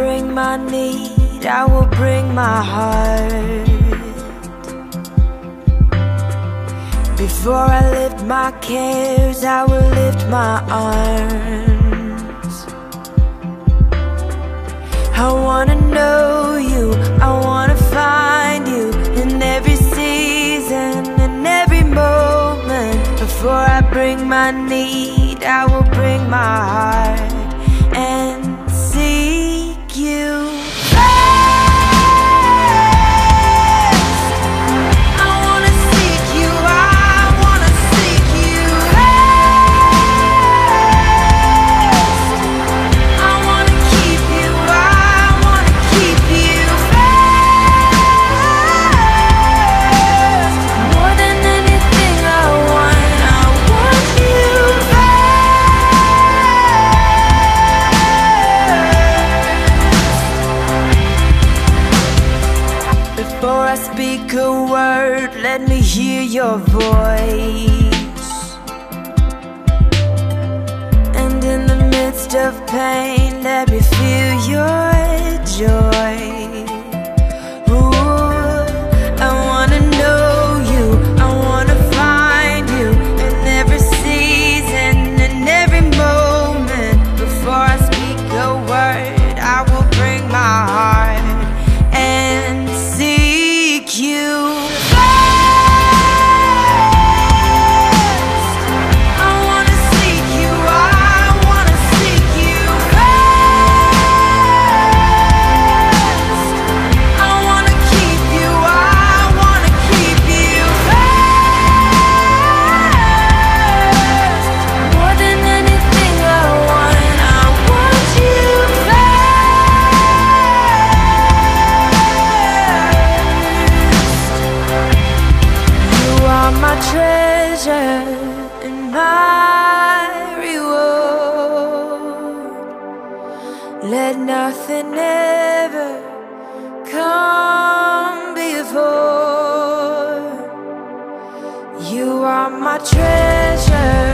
bring my need, I will bring my heart. Before I lift my cares, I will lift my arms. I wanna know you, I wanna find you in every season, in every moment. Before I bring my need, I will bring my heart speak a word, let me hear your voice. And in the midst of pain, let me feel your joy. My reward. Let nothing ever come before. You are my treasure.